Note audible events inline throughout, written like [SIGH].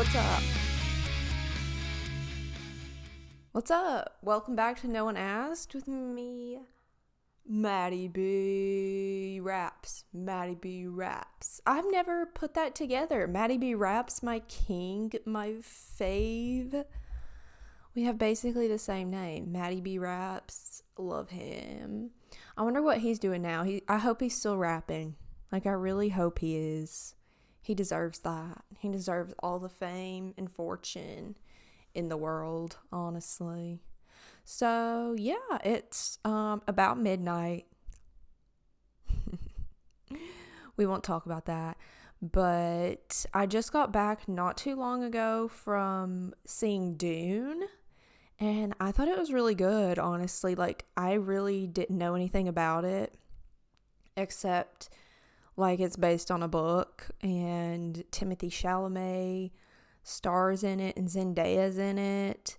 what's up? What's up? Welcome back to No One Asked with me, Maddie B. Raps. Maddie B. Raps. I've never put that together. Matty B. Raps, my king, my fave. We have basically the same name. Matty B. Raps. Love him. I wonder what he's doing now. He I hope he's still rapping. Like I really hope he is. He deserves that. He deserves all the fame and fortune in the world, honestly. So, yeah, it's um about midnight. [LAUGHS] we won't talk about that. But I just got back not too long ago from seeing Dune and I thought it was really good, honestly. Like I really didn't know anything about it except like it's based on a book and Timothée Chalamet stars in it and Zendaya's in it.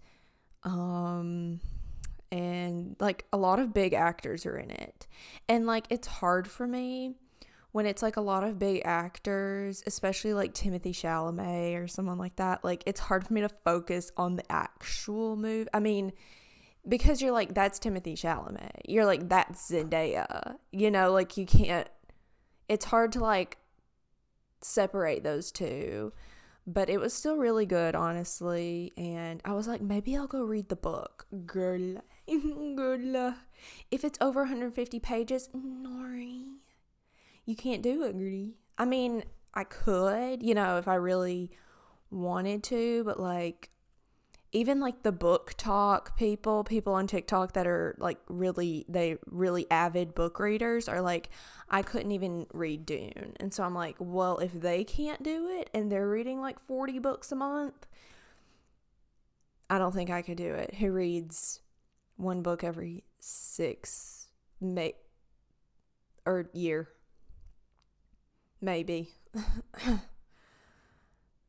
Um and like a lot of big actors are in it. And like it's hard for me when it's like a lot of big actors, especially like Timothée Chalamet or someone like that. Like it's hard for me to focus on the actual move. I mean, because you're like that's Timothée Chalamet. You're like that's Zendaya. You know, like you can't it's hard to like separate those two but it was still really good honestly and i was like maybe i'll go read the book. Girl [LAUGHS] girl. If it's over 150 pages nori you can't do it girly i mean i could you know if i really wanted to but like even like the book talk people, people on TikTok that are like really they really avid book readers are like I couldn't even read Dune. And so I'm like, well, if they can't do it and they're reading like 40 books a month, I don't think I could do it. Who reads one book every 6 may or year? Maybe. [LAUGHS]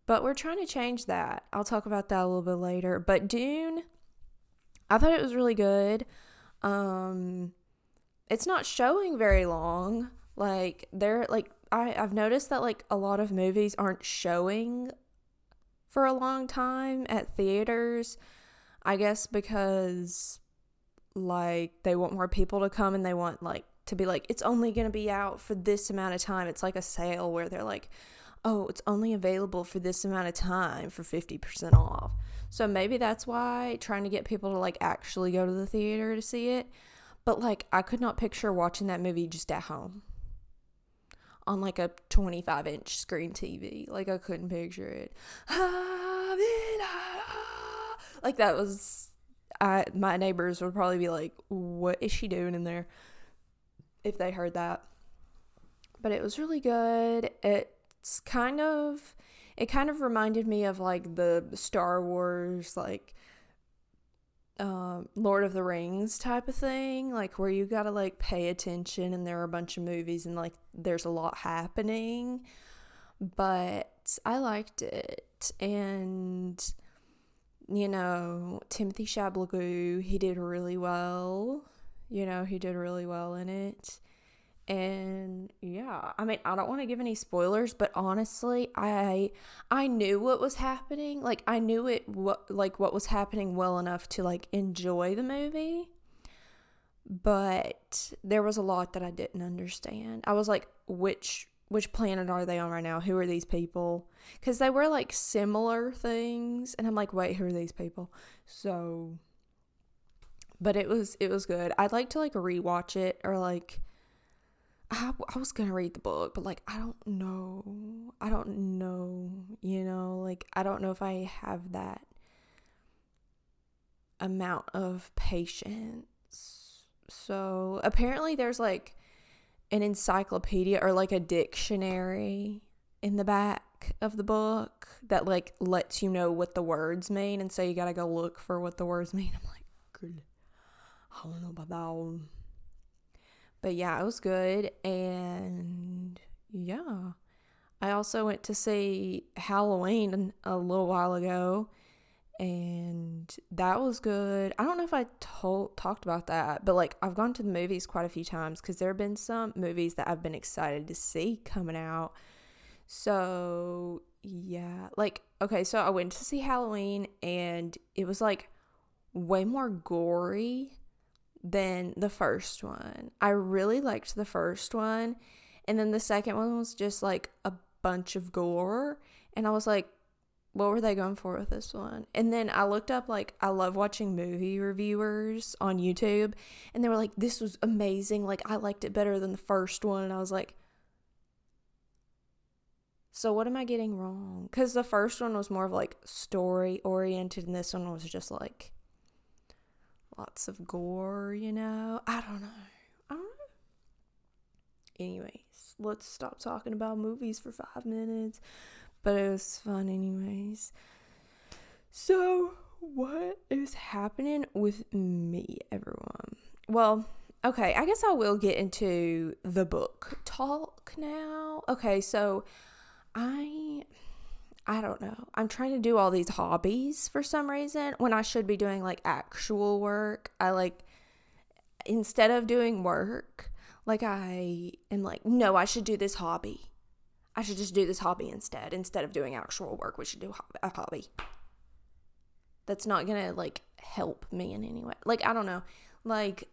But we're trying to change that. I'll talk about that a little bit later. But Dune, I thought it was really good. Um it's not showing very long. Like they're like I, I've noticed that like a lot of movies aren't showing for a long time at theaters. I guess because like they want more people to come and they want like to be like it's only going to be out for this amount of time. It's like a sale where they're like oh, it's only available for this amount of time for 50% off. So maybe that's why trying to get people to like actually go to the theater to see it. But like, I could not picture watching that movie just at home on like a 25 inch screen TV. Like, I couldn't picture it. [SIGHS] Like, that was. I, my neighbors would probably be like, What is she doing in there? if they heard that. But it was really good. It it's kind of it kind of reminded me of like the Star Wars like um, Lord of the Rings type of thing, like where you gotta like pay attention and there are a bunch of movies and like there's a lot happening. But I liked it and you know, Timothée Chalamet, he did really well. You know, he did really well in it. And yeah, I mean, I don't want to give any spoilers, but honestly, I I knew what was happening. Like I knew it what like what was happening well enough to like enjoy the movie. But there was a lot that I didn't understand. I was like, which which planet are they on right now? Who are these people? Cuz they were like similar things, and I'm like, wait, who are these people? So but it was it was good. I'd like to like rewatch it or like I, I was gonna read the book, but like I don't know. I don't know, you know, like I don't know if I have that amount of patience. So apparently there's like an encyclopedia or like a dictionary in the back of the book that like lets you know what the words mean and so you gotta go look for what the words mean. I'm like, good. I don't know about that but yeah, it was good. And yeah, I also went to see Halloween a little while ago. And that was good. I don't know if I told talked about that, but like I've gone to the movies quite a few times because there have been some movies that I've been excited to see coming out. So yeah, like okay, so I went to see Halloween and it was like way more gory than the first one. I really liked the first one. And then the second one was just like a bunch of gore. And I was like, what were they going for with this one? And then I looked up, like, I love watching movie reviewers on YouTube. And they were like, this was amazing. Like, I liked it better than the first one. And I was like, so what am I getting wrong? Because the first one was more of like story oriented, and this one was just like lots of gore, you know? I don't know. I don't know. Anyways, let's stop talking about movies for five minutes. But it was fun, anyways. So, what is happening with me, everyone? Well, okay, I guess I will get into the book talk now. Okay, so I I don't know. I'm trying to do all these hobbies for some reason when I should be doing like actual work. I like instead of doing work, like I am like, no, I should do this hobby. I should just do this hobby instead. Instead of doing actual work, we should do a hobby. That's not gonna like help me in any way. Like, I don't know. Like,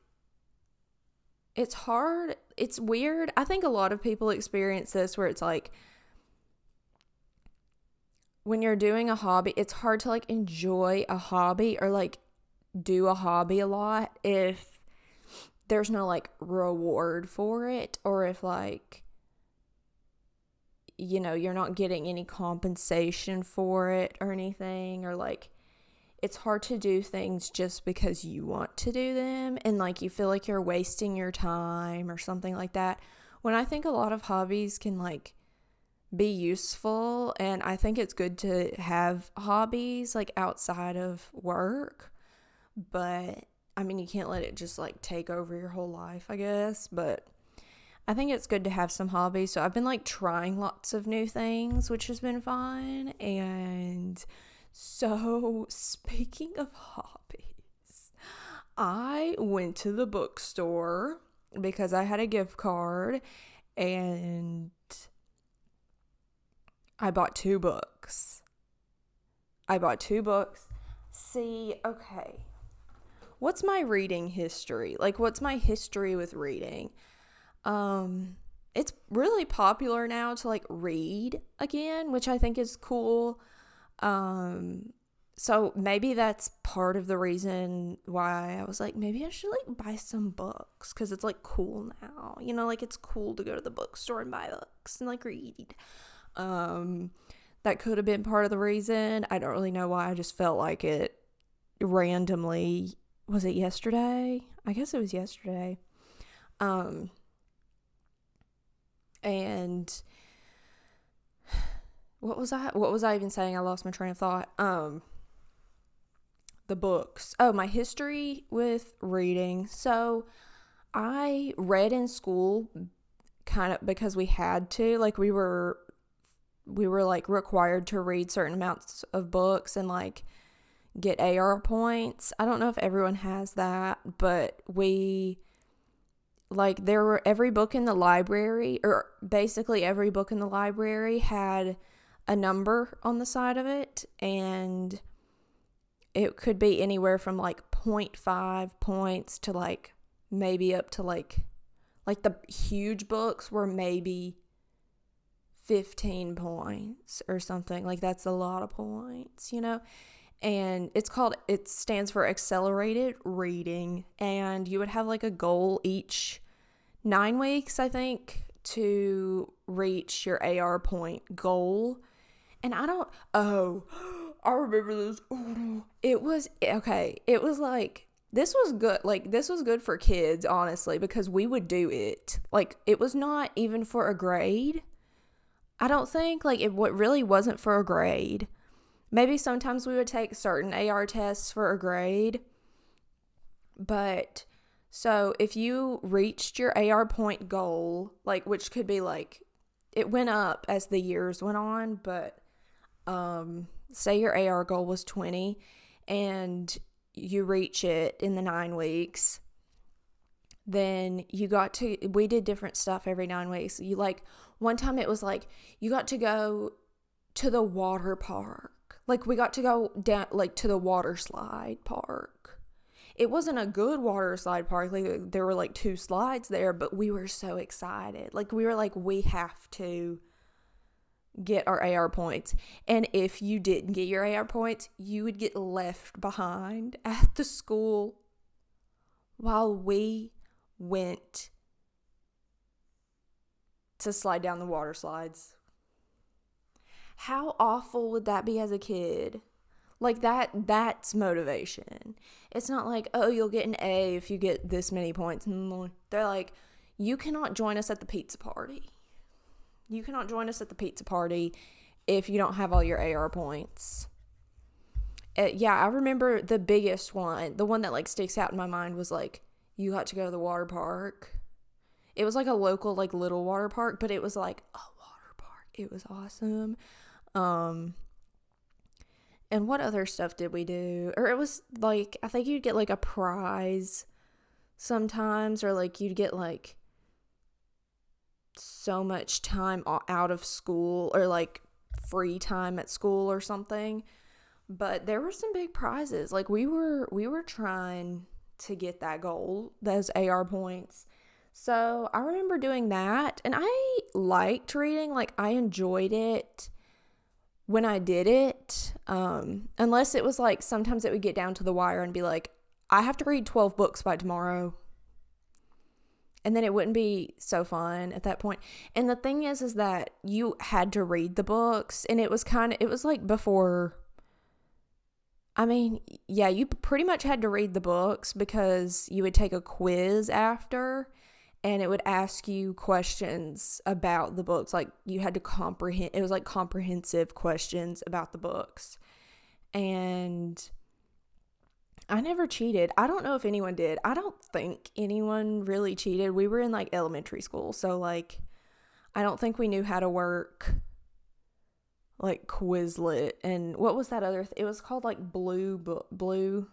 it's hard. It's weird. I think a lot of people experience this where it's like, when you're doing a hobby, it's hard to like enjoy a hobby or like do a hobby a lot if there's no like reward for it or if like you know, you're not getting any compensation for it or anything or like it's hard to do things just because you want to do them and like you feel like you're wasting your time or something like that. When I think a lot of hobbies can like be useful and I think it's good to have hobbies like outside of work. But I mean, you can't let it just like take over your whole life, I guess, but I think it's good to have some hobbies. So I've been like trying lots of new things, which has been fun. And so, [LAUGHS] speaking of hobbies, I went to the bookstore because I had a gift card and I bought two books. I bought two books. See, okay. What's my reading history? Like what's my history with reading? Um it's really popular now to like read again, which I think is cool. Um so maybe that's part of the reason why I was like maybe I should like buy some books cuz it's like cool now. You know, like it's cool to go to the bookstore and buy books and like read. Um, that could have been part of the reason. I don't really know why. I just felt like it randomly. Was it yesterday? I guess it was yesterday. Um, and what was I? What was I even saying? I lost my train of thought. Um, the books. Oh, my history with reading. So, I read in school kind of because we had to. Like we were we were like required to read certain amounts of books and like get AR points. I don't know if everyone has that, but we like there were every book in the library or basically every book in the library had a number on the side of it and it could be anywhere from like 0.5 points to like maybe up to like like the huge books were maybe 15 points or something. Like that's a lot of points, you know? And it's called, it stands for accelerated reading. And you would have like a goal each nine weeks, I think, to reach your AR point goal. And I don't, oh, [GASPS] I remember this. Oh, it was, okay, it was like, this was good. Like, this was good for kids, honestly, because we would do it. Like, it was not even for a grade I don't think like it what really wasn't for a grade. Maybe sometimes we would take certain AR tests for a grade. But so if you reached your AR point goal, like which could be like it went up as the years went on, but um say your AR goal was 20 and you reach it in the 9 weeks, then you got to we did different stuff every 9 weeks. You like one time it was like you got to go to the water park. Like we got to go down like to the water slide park. It wasn't a good water slide park. Like there were like two slides there, but we were so excited. Like we were like we have to get our AR points. And if you didn't get your AR points, you would get left behind at the school while we went to slide down the water slides. How awful would that be as a kid? Like that that's motivation. It's not like, "Oh, you'll get an A if you get this many points." They're like, "You cannot join us at the pizza party." You cannot join us at the pizza party if you don't have all your AR points. Uh, yeah, I remember the biggest one, the one that like sticks out in my mind was like you got to go to the water park. It was like a local like little water park, but it was like a water park. It was awesome. Um and what other stuff did we do? Or it was like I think you'd get like a prize sometimes or like you'd get like so much time out of school or like free time at school or something. But there were some big prizes. Like we were we were trying to get that goal, those AR points. So I remember doing that and I liked reading, like I enjoyed it when I did it. Um, unless it was like sometimes it would get down to the wire and be like, I have to read 12 books by tomorrow and then it wouldn't be so fun at that point. And the thing is is that you had to read the books and it was kind of it was like before I mean, yeah, you pretty much had to read the books because you would take a quiz after and it would ask you questions about the books like you had to comprehend it was like comprehensive questions about the books. And I never cheated. I don't know if anyone did. I don't think anyone really cheated. We were in like elementary school, so like I don't think we knew how to work like Quizlet and what was that other th- it was called like blue blue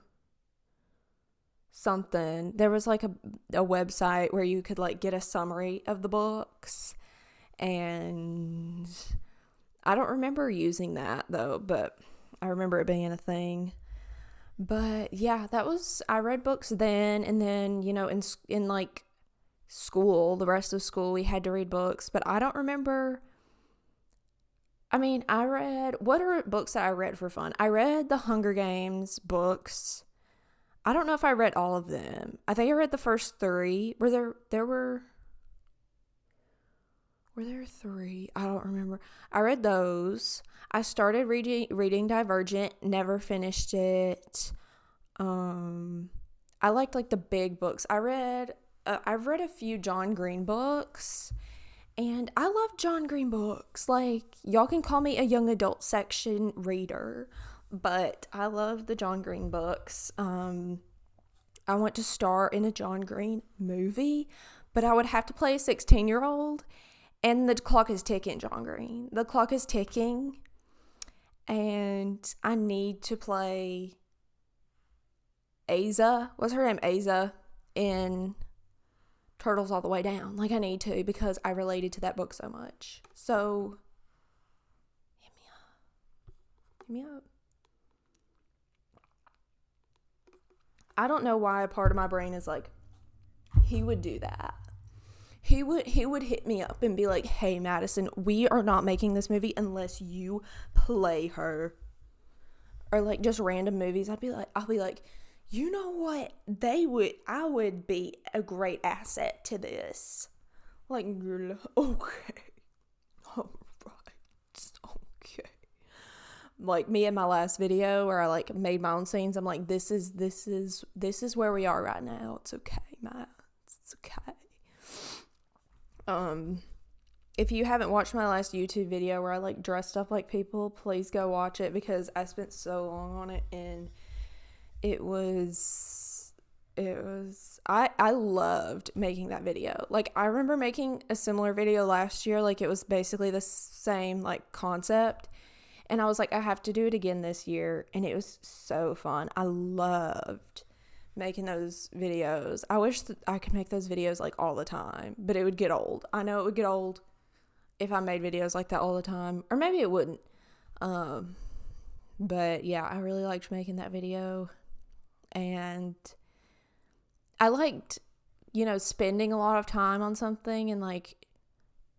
something. There was like a a website where you could like get a summary of the books and I don't remember using that though, but I remember it being a thing. But yeah, that was I read books then and then, you know, in in like school, the rest of school we had to read books, but I don't remember I mean, I read what are books that I read for fun? I read the Hunger Games books. I don't know if I read all of them. I think I read the first 3. Were there there were were there 3? I don't remember. I read those. I started reading reading Divergent, never finished it. Um I liked like the big books. I read uh, I've read a few John Green books and I love John Green books. Like y'all can call me a young adult section reader, but I love the John Green books. Um I want to star in a John Green movie, but I would have to play a 16-year-old and the clock is ticking, John Green. The clock is ticking and I need to play Aza. What's her name? Aza in Turtles All the Way Down. Like I need to because I related to that book so much. So hit me up. Hit me up. I don't know why a part of my brain is like, he would do that he would he would hit me up and be like, "Hey Madison, we are not making this movie unless you play her." Or like just random movies. I'd be like I'll be like, "You know what? They would I would be a great asset to this." Like, [LAUGHS] okay. All right. Okay. Like me in my last video where I like made my own scenes, I'm like, "This is this is this is where we are right now. It's okay, Matt. It's okay." Um, if you haven't watched my last YouTube video where I like dressed up like people, please go watch it because I spent so long on it and it was it was I I loved making that video. Like I remember making a similar video last year like it was basically the same like concept and I was like I have to do it again this year and it was so fun. I loved making those videos. I wish that I could make those videos like all the time, but it would get old. I know it would get old if I made videos like that all the time, or maybe it wouldn't. Um, but yeah, I really liked making that video. And I liked, you know, spending a lot of time on something and like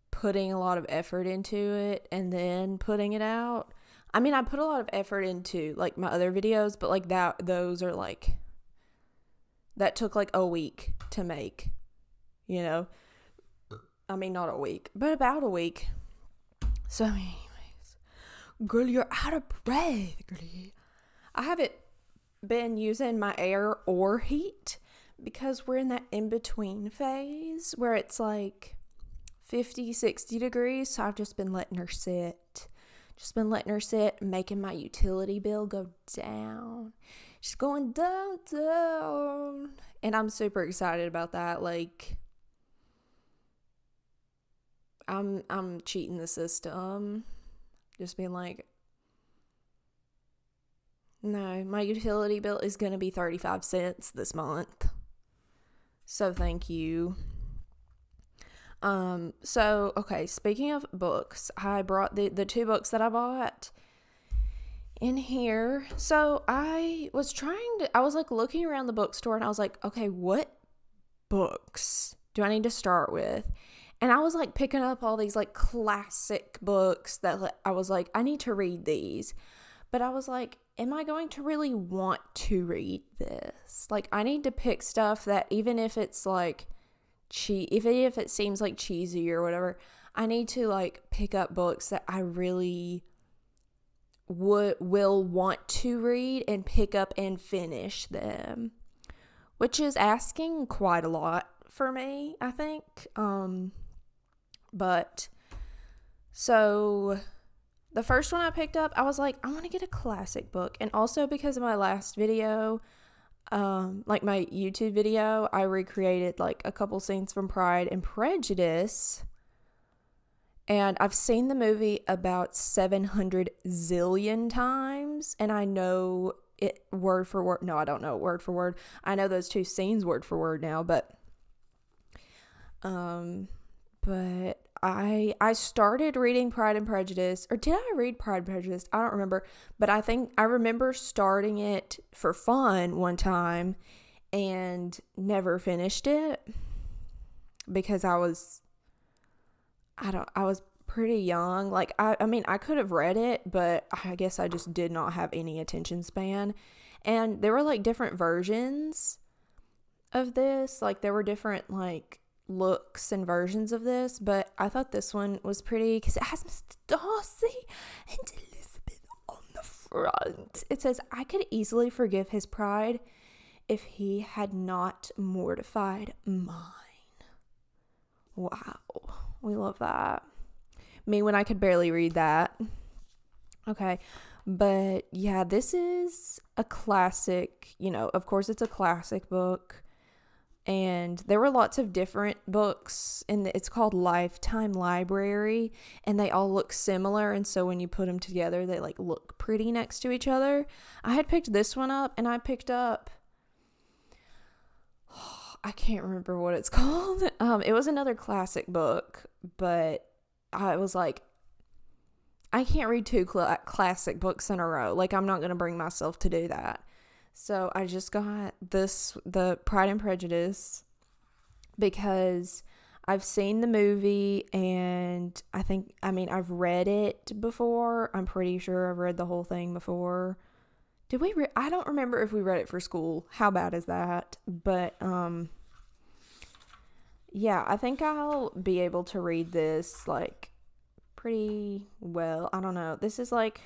putting a lot of effort into it and then putting it out. I mean, I put a lot of effort into like my other videos, but like that, those are like, that took like a week to make, you know? I mean, not a week, but about a week. So, anyways, girl, you're out of breath, girlie. I haven't been using my air or heat because we're in that in between phase where it's like 50, 60 degrees. So I've just been letting her sit. Just been letting her sit, making my utility bill go down. She's going down, down. And I'm super excited about that. Like, I'm I'm cheating the system. Just being like no, my utility bill is going to be 35 cents this month. So thank you. Um so okay, speaking of books, I brought the the two books that I bought in here. So I was trying to I was like looking around the bookstore and I was like, okay, what books do I need to start with? And I was like picking up all these like classic books that I was like, I need to read these. But I was like, am I going to really want to read this? Like, I need to pick stuff that even if it's like, che- even if it seems like cheesy or whatever, I need to like pick up books that I really would will want to read and pick up and finish them, which is asking quite a lot for me, I think. Um, but so the first one I picked up, I was like, I want to get a classic book. And also because of my last video, um, like my YouTube video, I recreated like a couple scenes from Pride and Prejudice. And I've seen the movie about 700 zillion times. And I know it word for word. No, I don't know word for word. I know those two scenes word for word now, but. Um, but I I started reading Pride and Prejudice, or did I read Pride and Prejudice? I don't remember, but I think I remember starting it for fun one time and never finished it because I was I don't I was pretty young. Like I I mean, I could have read it, but I guess I just did not have any attention span. And there were like different versions of this. Like there were different like looks and versions of this, but I thought this one was pretty because it has Mr. Darcy and Elizabeth on the front. It says, I could easily forgive his pride if he had not mortified mine. Wow. We love that. Me when I could barely read that. Okay. But yeah, this is a classic, you know, of course it's a classic book and there were lots of different books and it's called lifetime library and they all look similar and so when you put them together they like look pretty next to each other. I had picked this one up and i picked up [SIGHS] i can't remember what it's [LAUGHS] called. Um it was another classic book but i was like i can't read two cl- classic books in a row. Like i'm not going to bring myself to do that so I just got this, the Pride and Prejudice, because I've seen the movie and I think, I mean, I've read it before. I'm pretty sure I've read the whole thing before. Did we? Re- I don't remember if we read it for school. How bad is that? But, um, yeah, I think I'll be able to read this like pretty well. I don't know. This is like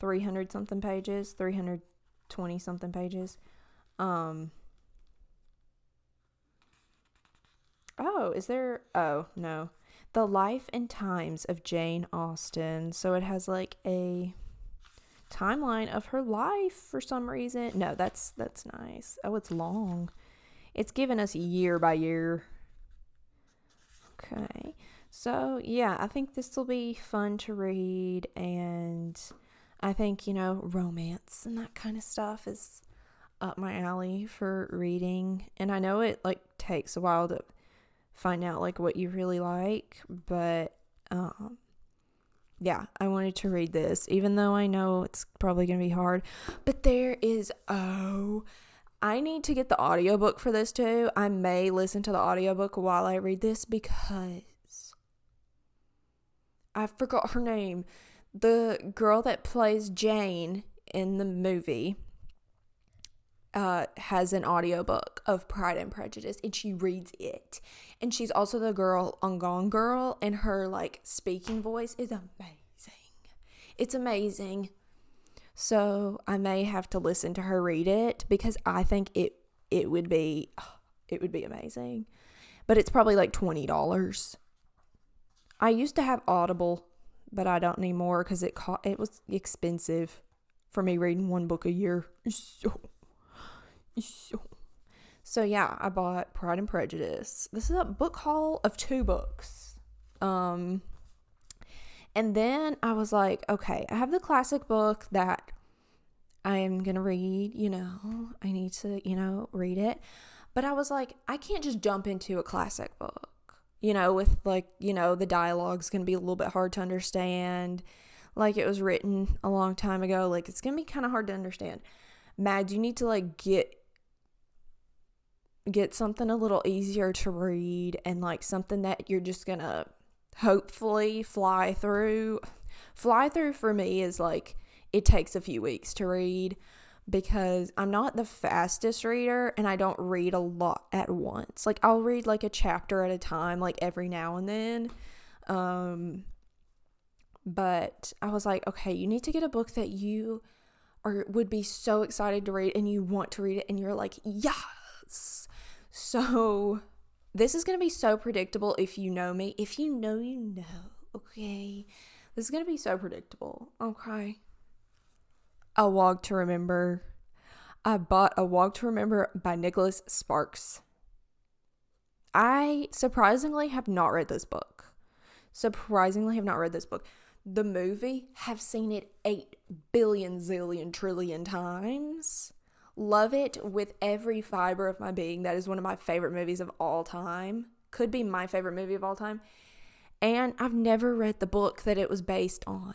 300 something pages, 300 20 something pages. Um Oh, is there Oh, no. The Life and Times of Jane Austen. So it has like a timeline of her life for some reason. No, that's that's nice. Oh, it's long. It's given us year by year. Okay. So, yeah, I think this will be fun to read and I think, you know, romance and that kind of stuff is up my alley for reading. And I know it like takes a while to find out like what you really like, but um yeah, I wanted to read this, even though I know it's probably going to be hard. But there is, oh, I need to get the audiobook for this too. I may listen to the audiobook while I read this because I forgot her name. The girl that plays Jane in the movie uh, has an audiobook of Pride and Prejudice and she reads it. And she's also the girl on Gone Girl, and her like speaking voice is amazing. It's amazing. So I may have to listen to her read it because I think it it would be [SIGHS] it would be amazing. But it's probably like twenty dollars. I used to have Audible, but I don't anymore because it co- it was expensive for me reading one book a year. So so, so yeah, I bought Pride and Prejudice. This is a book haul of two books. Um and then I was like, okay, I have the classic book that I am going to read, you know. I need to, you know, read it. But I was like, I can't just jump into a classic book. You know, with like, you know, the dialogue's going to be a little bit hard to understand. Like it was written a long time ago. Like it's going to be kind of hard to understand. Mads, you need to like get get something a little easier to read and like something that you're just gonna hopefully fly through. Fly through for me is like it takes a few weeks to read because I'm not the fastest reader and I don't read a lot at once. Like I'll read like a chapter at a time like every now and then. Um but I was like, okay, you need to get a book that you are would be so excited to read and you want to read it and you're like, yes. So, this is going to be so predictable if you know me. If you know, you know. Okay. This is going to be so predictable. Okay. A Walk to Remember. I bought A Walk to Remember by Nicholas Sparks. I surprisingly have not read this book. Surprisingly have not read this book. The movie, have seen it 8 billion zillion trillion times. Love it with every fiber of my being. That is one of my favorite movies of all time. Could be my favorite movie of all time. And I've never read the book that it was based on.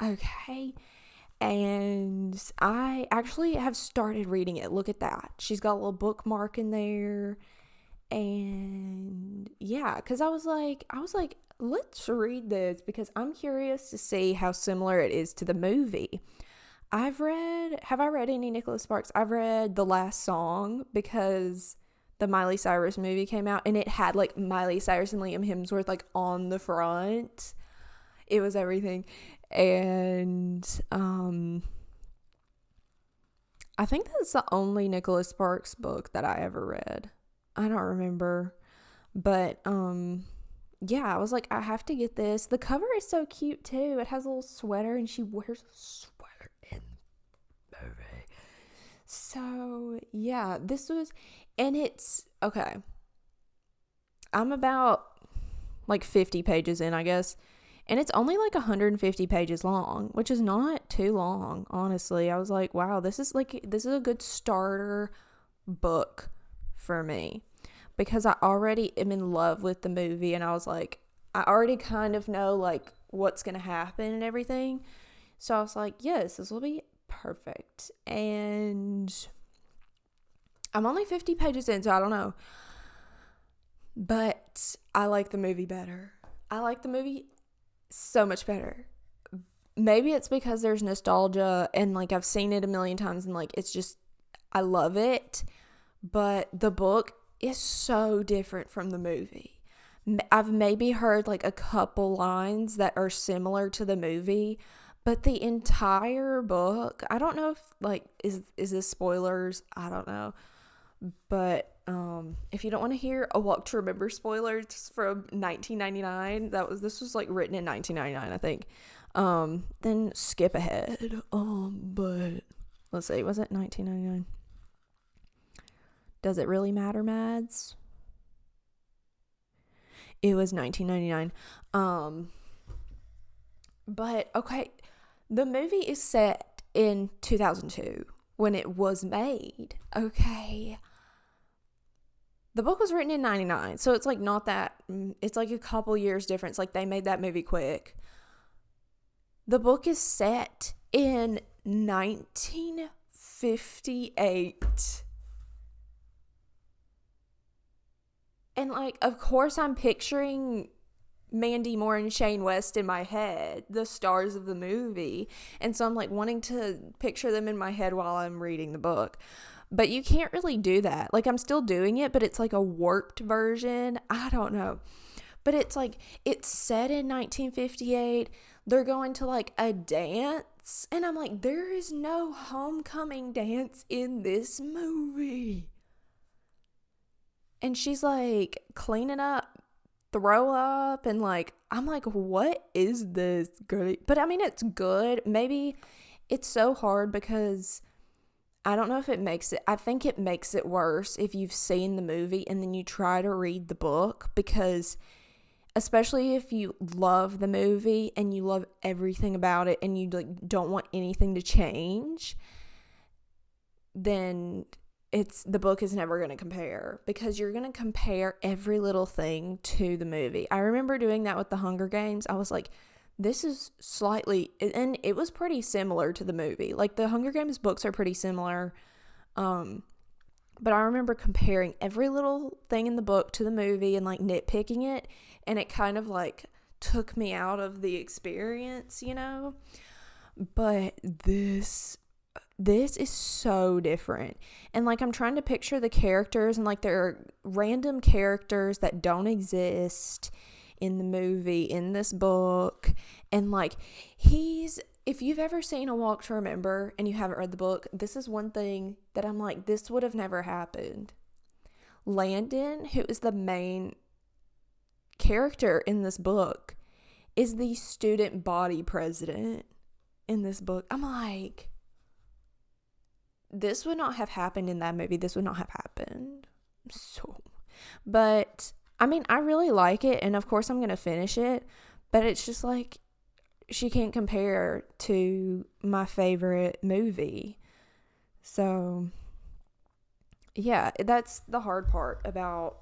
Okay. And I actually have started reading it. Look at that. She's got a little bookmark in there. And yeah, because I was like, I was like, let's read this because I'm curious to see how similar it is to the movie. I've read, have I read any Nicholas Sparks? I've read The Last Song because the Miley Cyrus movie came out and it had like Miley Cyrus and Liam Hemsworth like on the front. It was everything. And um I think that's the only Nicholas Sparks book that I ever read. I don't remember. But um yeah, I was like I have to get this. The cover is so cute too. It has a little sweater and she wears a sweater in the movie. So, yeah, this was, and it's okay. I'm about like 50 pages in, I guess. And it's only like 150 pages long, which is not too long, honestly. I was like, wow, this is like, this is a good starter book for me because I already am in love with the movie. And I was like, I already kind of know like what's going to happen and everything. So I was like, yes, this will be perfect. And I'm only 50 pages in, so I don't know. But I like the movie better. I like the movie so much better. Maybe it's because there's nostalgia and like I've seen it a million times and like it's just I love it. But the book is so different from the movie. I've maybe heard like a couple lines that are similar to the movie, but the entire book i don't know if like is is this spoilers i don't know but um if you don't want to hear a walk to remember spoilers from 1999 that was this was like written in 1999 i think um then skip ahead um but let's see was it 1999 does it really matter mads it was 1999 um but okay the movie is set in 2002 when it was made. Okay. The book was written in 99, so it's like not that mm, it's like a couple years difference. Like they made that movie quick. The book is set in 1958. And like of course I'm picturing Mandy Moore and Shane West in my head, the stars of the movie. And so I'm like wanting to picture them in my head while I'm reading the book. But you can't really do that. Like I'm still doing it, but it's like a warped version. I don't know. But it's like it's set in 1958. They're going to like a dance and I'm like there is no homecoming dance in this movie. And she's like cleaning up throw up and like I'm like what is this good but I mean it's good maybe it's so hard because I don't know if it makes it I think it makes it worse if you've seen the movie and then you try to read the book because especially if you love the movie and you love everything about it and you like don't want anything to change then it's the book is never going to compare because you're going to compare every little thing to the movie. I remember doing that with the Hunger Games. I was like, this is slightly and it was pretty similar to the movie. Like the Hunger Games books are pretty similar. Um but I remember comparing every little thing in the book to the movie and like nitpicking it and it kind of like took me out of the experience, you know? But this this is so different. And like I'm trying to picture the characters and like there are random characters that don't exist in the movie, in this book. And like he's if you've ever seen A Walk to Remember and you haven't read the book, this is one thing that I'm like, this would have never happened. Landon, who is the main character in this book, is the student body president in this book. I'm like, this would not have happened in that movie. This would not have happened. So, but I mean, I really like it, and of course, I'm gonna finish it. But it's just like she can't compare to my favorite movie. So, yeah, that's the hard part about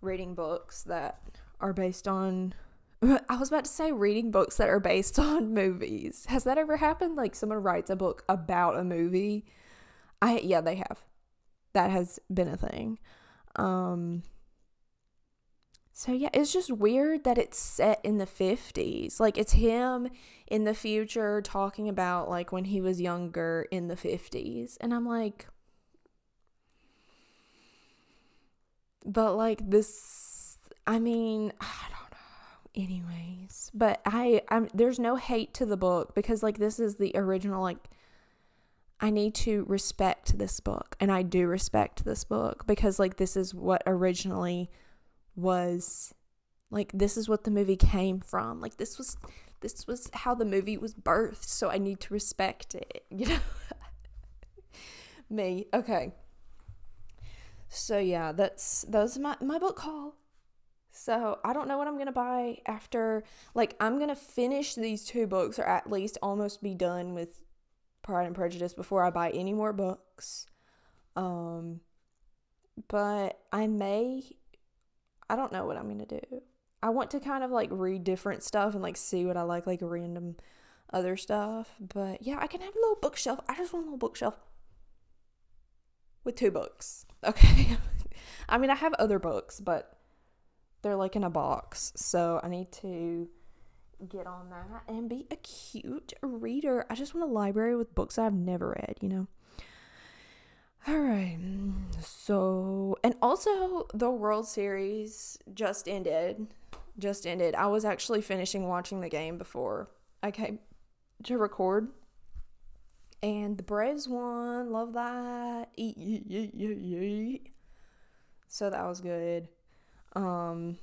reading books that are based on. [LAUGHS] I was about to say reading books that are based on [LAUGHS] movies. Has that ever happened? Like someone writes a book about a movie I yeah, they have. That has been a thing. Um so yeah, it's just weird that it's set in the 50s. Like it's him in the future talking about like when he was younger in the 50s. And I'm like But like this I mean, [SIGHS] I don't know. Anyways, but I I'm there's no hate to the book because like this is the original like I need to respect this book. And I do respect this book because, like, this is what originally was like this is what the movie came from. Like this was this was how the movie was birthed so i need to respect it [LAUGHS] you know? Me okay. So yeah that's those my my book haul. So i don't know what i'm gonna buy after like i'm gonna finish these two books or at least almost be done with Pride and Prejudice before I buy any more books. Um, but I may, I don't know what I'm going to do. I want to kind of like read different stuff and like see what I like, like random other stuff. But yeah, I can have a little bookshelf. I just want a little bookshelf with two books. [LAUGHS] Okay. I mean, I have other books, but they're like in a box. So I need to get on that and be a cute reader. I just want a library with books I've never read, you know? All right. So, and also the World Series just ended. Just ended. I was actually finishing watching the game before I came to record. And the Braves won. Love that. So that was good. Um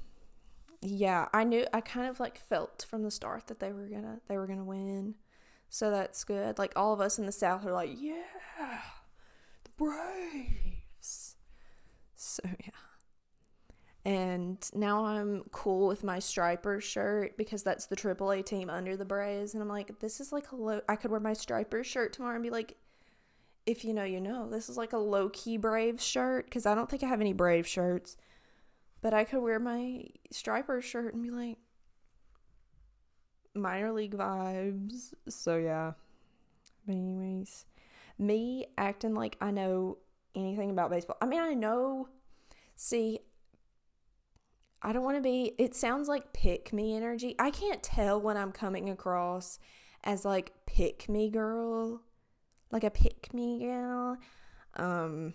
yeah, I knew I kind of like felt from the start that they were gonna they were gonna win. So that's good. Like all of us in the South are like, yeah, Braves. So yeah. And now I'm cool with my striper shirt because that's the AAA team under the Braves. And I'm like, this is like a low. I could wear my striper shirt tomorrow and be like, if you know, you know. This is like a low key Braves shirt because I don't think I have any Brave shirts. But I could wear my striper shirt and be like, minor league vibes. So yeah. But anyways, me acting like I know anything about baseball. I mean, I know. See, I don't want to be. It sounds like pick me energy. I can't tell when I'm coming across as like pick me girl, like a pick me girl. Um,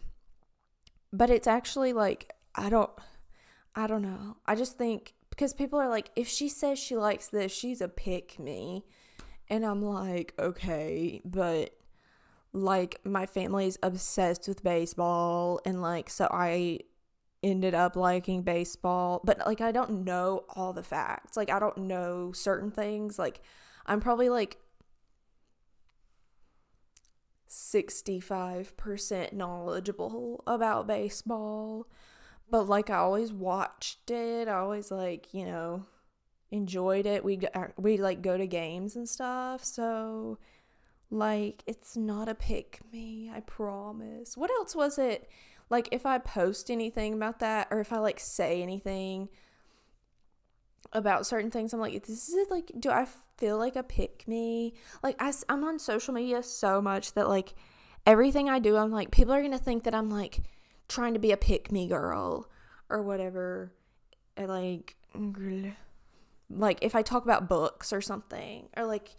but it's actually like I don't. I don't know. I just think because people are like, if she says she likes this, she's a pick me. And I'm like, okay, but like my family's obsessed with baseball and like so I ended up liking baseball, but like I don't know all the facts. Like I don't know certain things. Like I'm probably like 65% knowledgeable about baseball. But like I always watched it. I always like, you know, enjoyed it. We we like go to games and stuff. So like it's not a pick me, I promise. What else was it? Like if I post anything about that or if I like say anything about certain things, I'm like, this is like, do I feel like a pick me? Like I, I'm on social media so much that like everything I do, I'm like, people are gonna think that I'm like trying to be a pick me girl or whatever. I like, like if I talk about books or something or like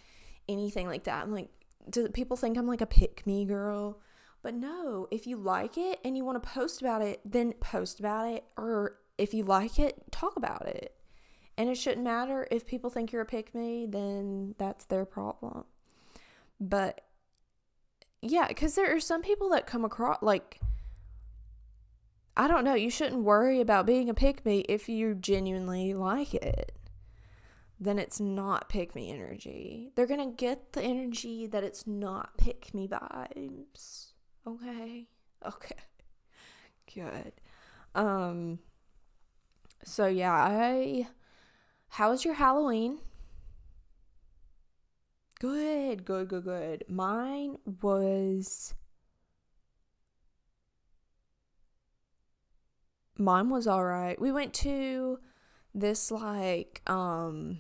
anything like that, I'm like, do people think I'm like a pick me girl? But no, if you like it and you want to post about it, then post about it. Or if you like it, talk about it. And it shouldn't matter if people think you're a pick me, then that's their problem. But yeah, because there are some people that come across like I don't know, you shouldn't worry about being a pick me if you genuinely like it. Then it's not pick me energy. They're gonna get the energy that it's not pick me vibes. Okay. [LAUGHS] Okay. Good. Um so yeah, I how was your Halloween? Good, good, good, good. Mine was mine was all right. We went to this like um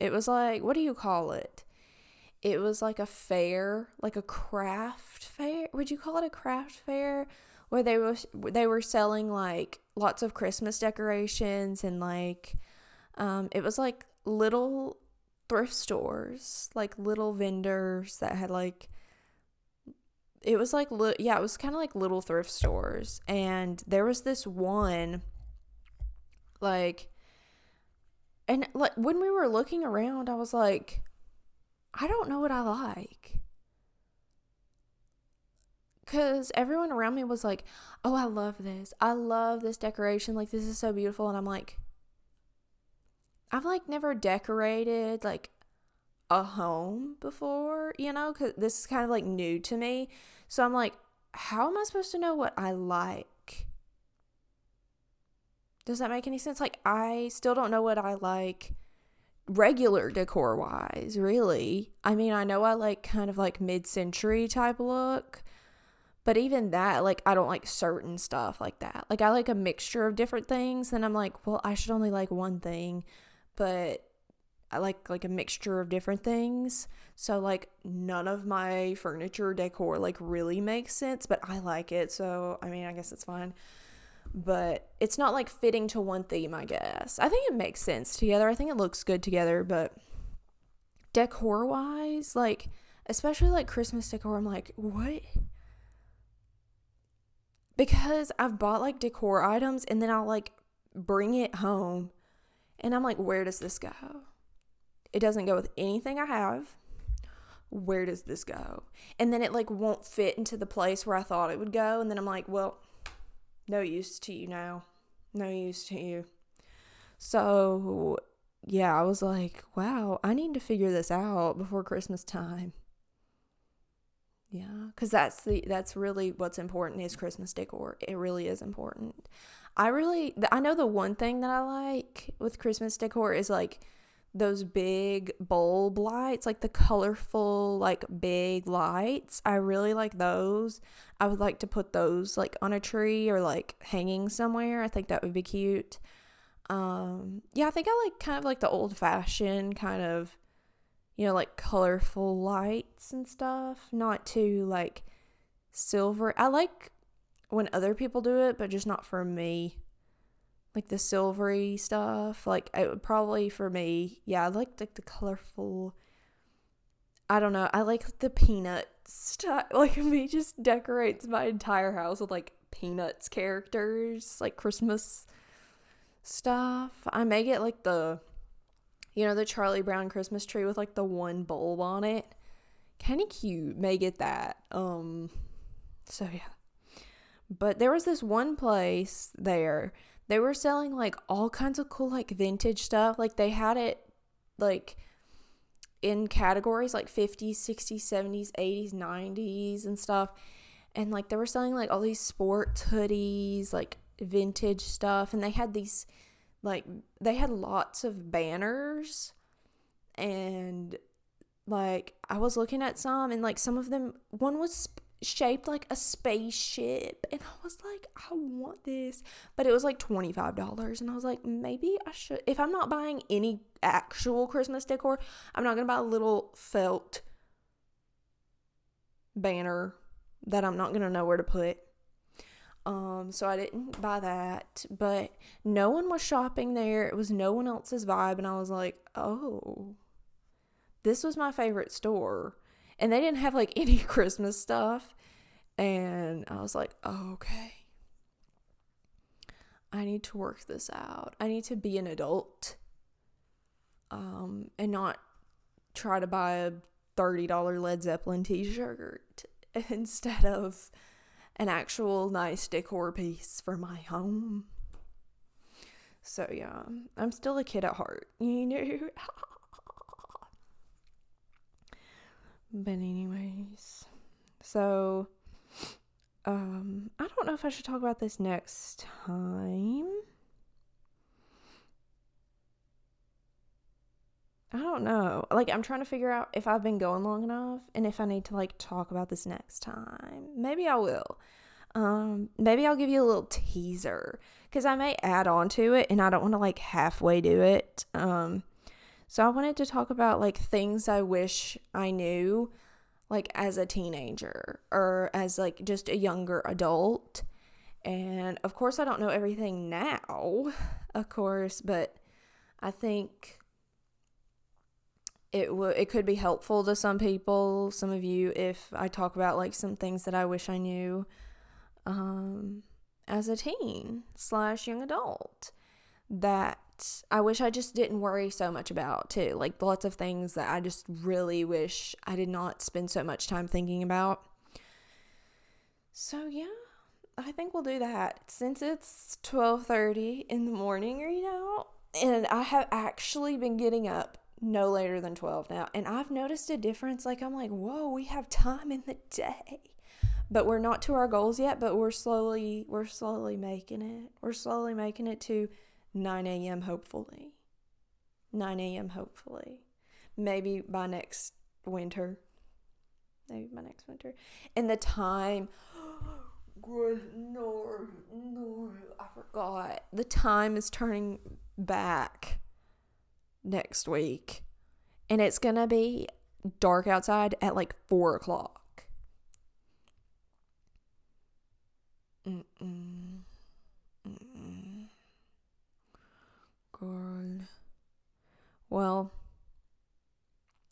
it was like what do you call it? It was like a fair, like a craft fair. Would you call it a craft fair? Where they were they were selling like lots of Christmas decorations and like um it was like little thrift stores, like little vendors that had like it was like li- yeah, it was kind of like little thrift stores and there was this one like and like when we were looking around, I was like I don't know what I like. Cuz everyone around me was like, "Oh, I love this. I love this decoration. Like this is so beautiful." And I'm like I've like never decorated like a home before, you know, cuz this is kind of like new to me. So I'm like, how am I supposed to know what I like? Does that make any sense? Like, I still don't know what I like regular decor wise, really. I mean, I know I like kind of like mid century type look, but even that, like, I don't like certain stuff like that. Like, I like a mixture of different things, and I'm like, well, I should only like one thing, but I like like a mixture of different things. So like none of my furniture decor like really makes sense, but I like it. So I mean, I guess it's fine. But it's not like fitting to one theme, I guess. I think it makes sense together. I think it looks good together, but decor wise, like especially like Christmas decor, I'm like, what? Because I've bought like decor items and then I'll like bring it home and I'm like, where does this go? It doesn't go with anything I have. Where does this go? And then it like won't fit into the place where I thought it would go. And then I'm like, well, no use to you now. No use to you. So, yeah, I was like, wow, I need to figure this out before Christmas time. Yeah, cuz that's the that's really what's important is Christmas decor. It really is important. I really I know the one thing that I like with Christmas decor is like those big bulb lights, like the colorful, like big lights. I really like those. I would like to put those like on a tree or like hanging somewhere. I think that would be cute. Um, yeah, I think I like kind of like the old fashioned kind of, you know, like colorful lights and stuff. Not too like silver. I like when other people do it, but just not for me. Like the silvery stuff. Like it would probably for me, yeah, I like like the colorful. I don't know. I like the peanut stuff. [LAUGHS] Like me just decorates my entire house with like peanuts characters, like Christmas stuff. I may get like the, you know, the Charlie Brown Christmas tree with like the one bulb on it. Kind of cute. May get that. Um, so yeah. But there was this one place there. They were selling like all kinds of cool like vintage stuff. Like they had it like in categories like 50s, 60s, 70s, 80s, 90s and stuff. And like they were selling like all these sports hoodies, like vintage stuff and they had these like they had lots of banners and like I was looking at some and like some of them one was shaped like a spaceship and I was like I want this but it was like $25 and I was like maybe I should if I'm not buying any actual Christmas decor I'm not going to buy a little felt banner that I'm not going to know where to put um, so I didn't buy that, but no one was shopping there. It was no one else's vibe, and I was like, oh, this was my favorite store. And they didn't have like [LAUGHS] any Christmas stuff. And I was like, oh, okay. I need to work this out. I need to be an adult um, and not try to buy a $30 Led Zeppelin t shirt [LAUGHS] instead of an actual nice decor piece for my home. So yeah, I'm still a kid at heart, [LAUGHS] you know. But anyways, so um I don't know if I should talk about this next time. I don't know. Like I'm trying to figure out if I've been going long enough and if I need to like talk about this next time. Maybe I will. Um maybe I'll give you a little teaser cuz I may add on to it and I don't want to like halfway do it. Um so I wanted to talk about like things I wish I knew like as a teenager or as like just a younger adult. And of course I don't know everything now, [LAUGHS] of course, but I think it would it could be helpful to some people, some of you, if I talk about like some things that I wish I knew um, as a teen slash young adult that I wish I just didn't worry so much about too. Like lots of things that I just really wish I did not spend so much time thinking about. So yeah, I think we'll do that since it's 12:30 in the morning right now and I have actually been getting up no later than 12 now. And I've noticed a difference. Like, I'm like, whoa, we have time in the day. But we're not to our goals yet, but we're slowly, we're slowly making it. We're slowly making it to 9 a.m., hopefully. 9 a.m., hopefully. Maybe by next winter. Maybe by next winter. And the time, [GASPS] no, no, I forgot. The time is turning back next week. And it's going to be dark outside at like four o'clock. Well,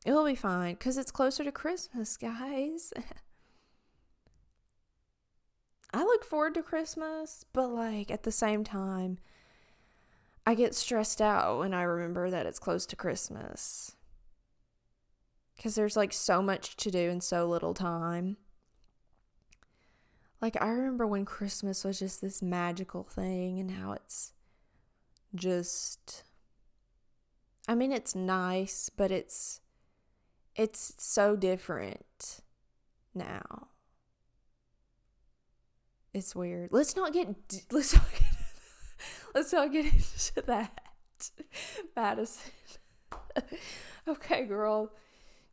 it'll be fine because it's closer to Christmas, guys. [LAUGHS] I look forward to Christmas, but like at the same time, I get stressed out when I remember that it's close to Christmas. Because there's like so much to do in so little time. Like, I remember when Christmas was just this magical thing and how it's just. I mean, it's nice, but it's. It's so different now. It's weird. Let's not get. [LAUGHS] Let's not get Let's not get into that. Madison. [LAUGHS] okay, girl.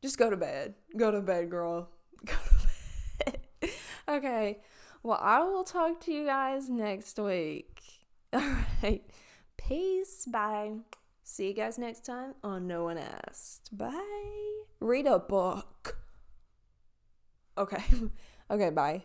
Just go to bed. Go to bed, girl. [LAUGHS] Go to bed. okay. Well, I will talk to you guys next week. All right. Peace. Peace. Bye. See you guys next time on No One Asked. Bye. Read a book. Okay. [LAUGHS] okay, bye.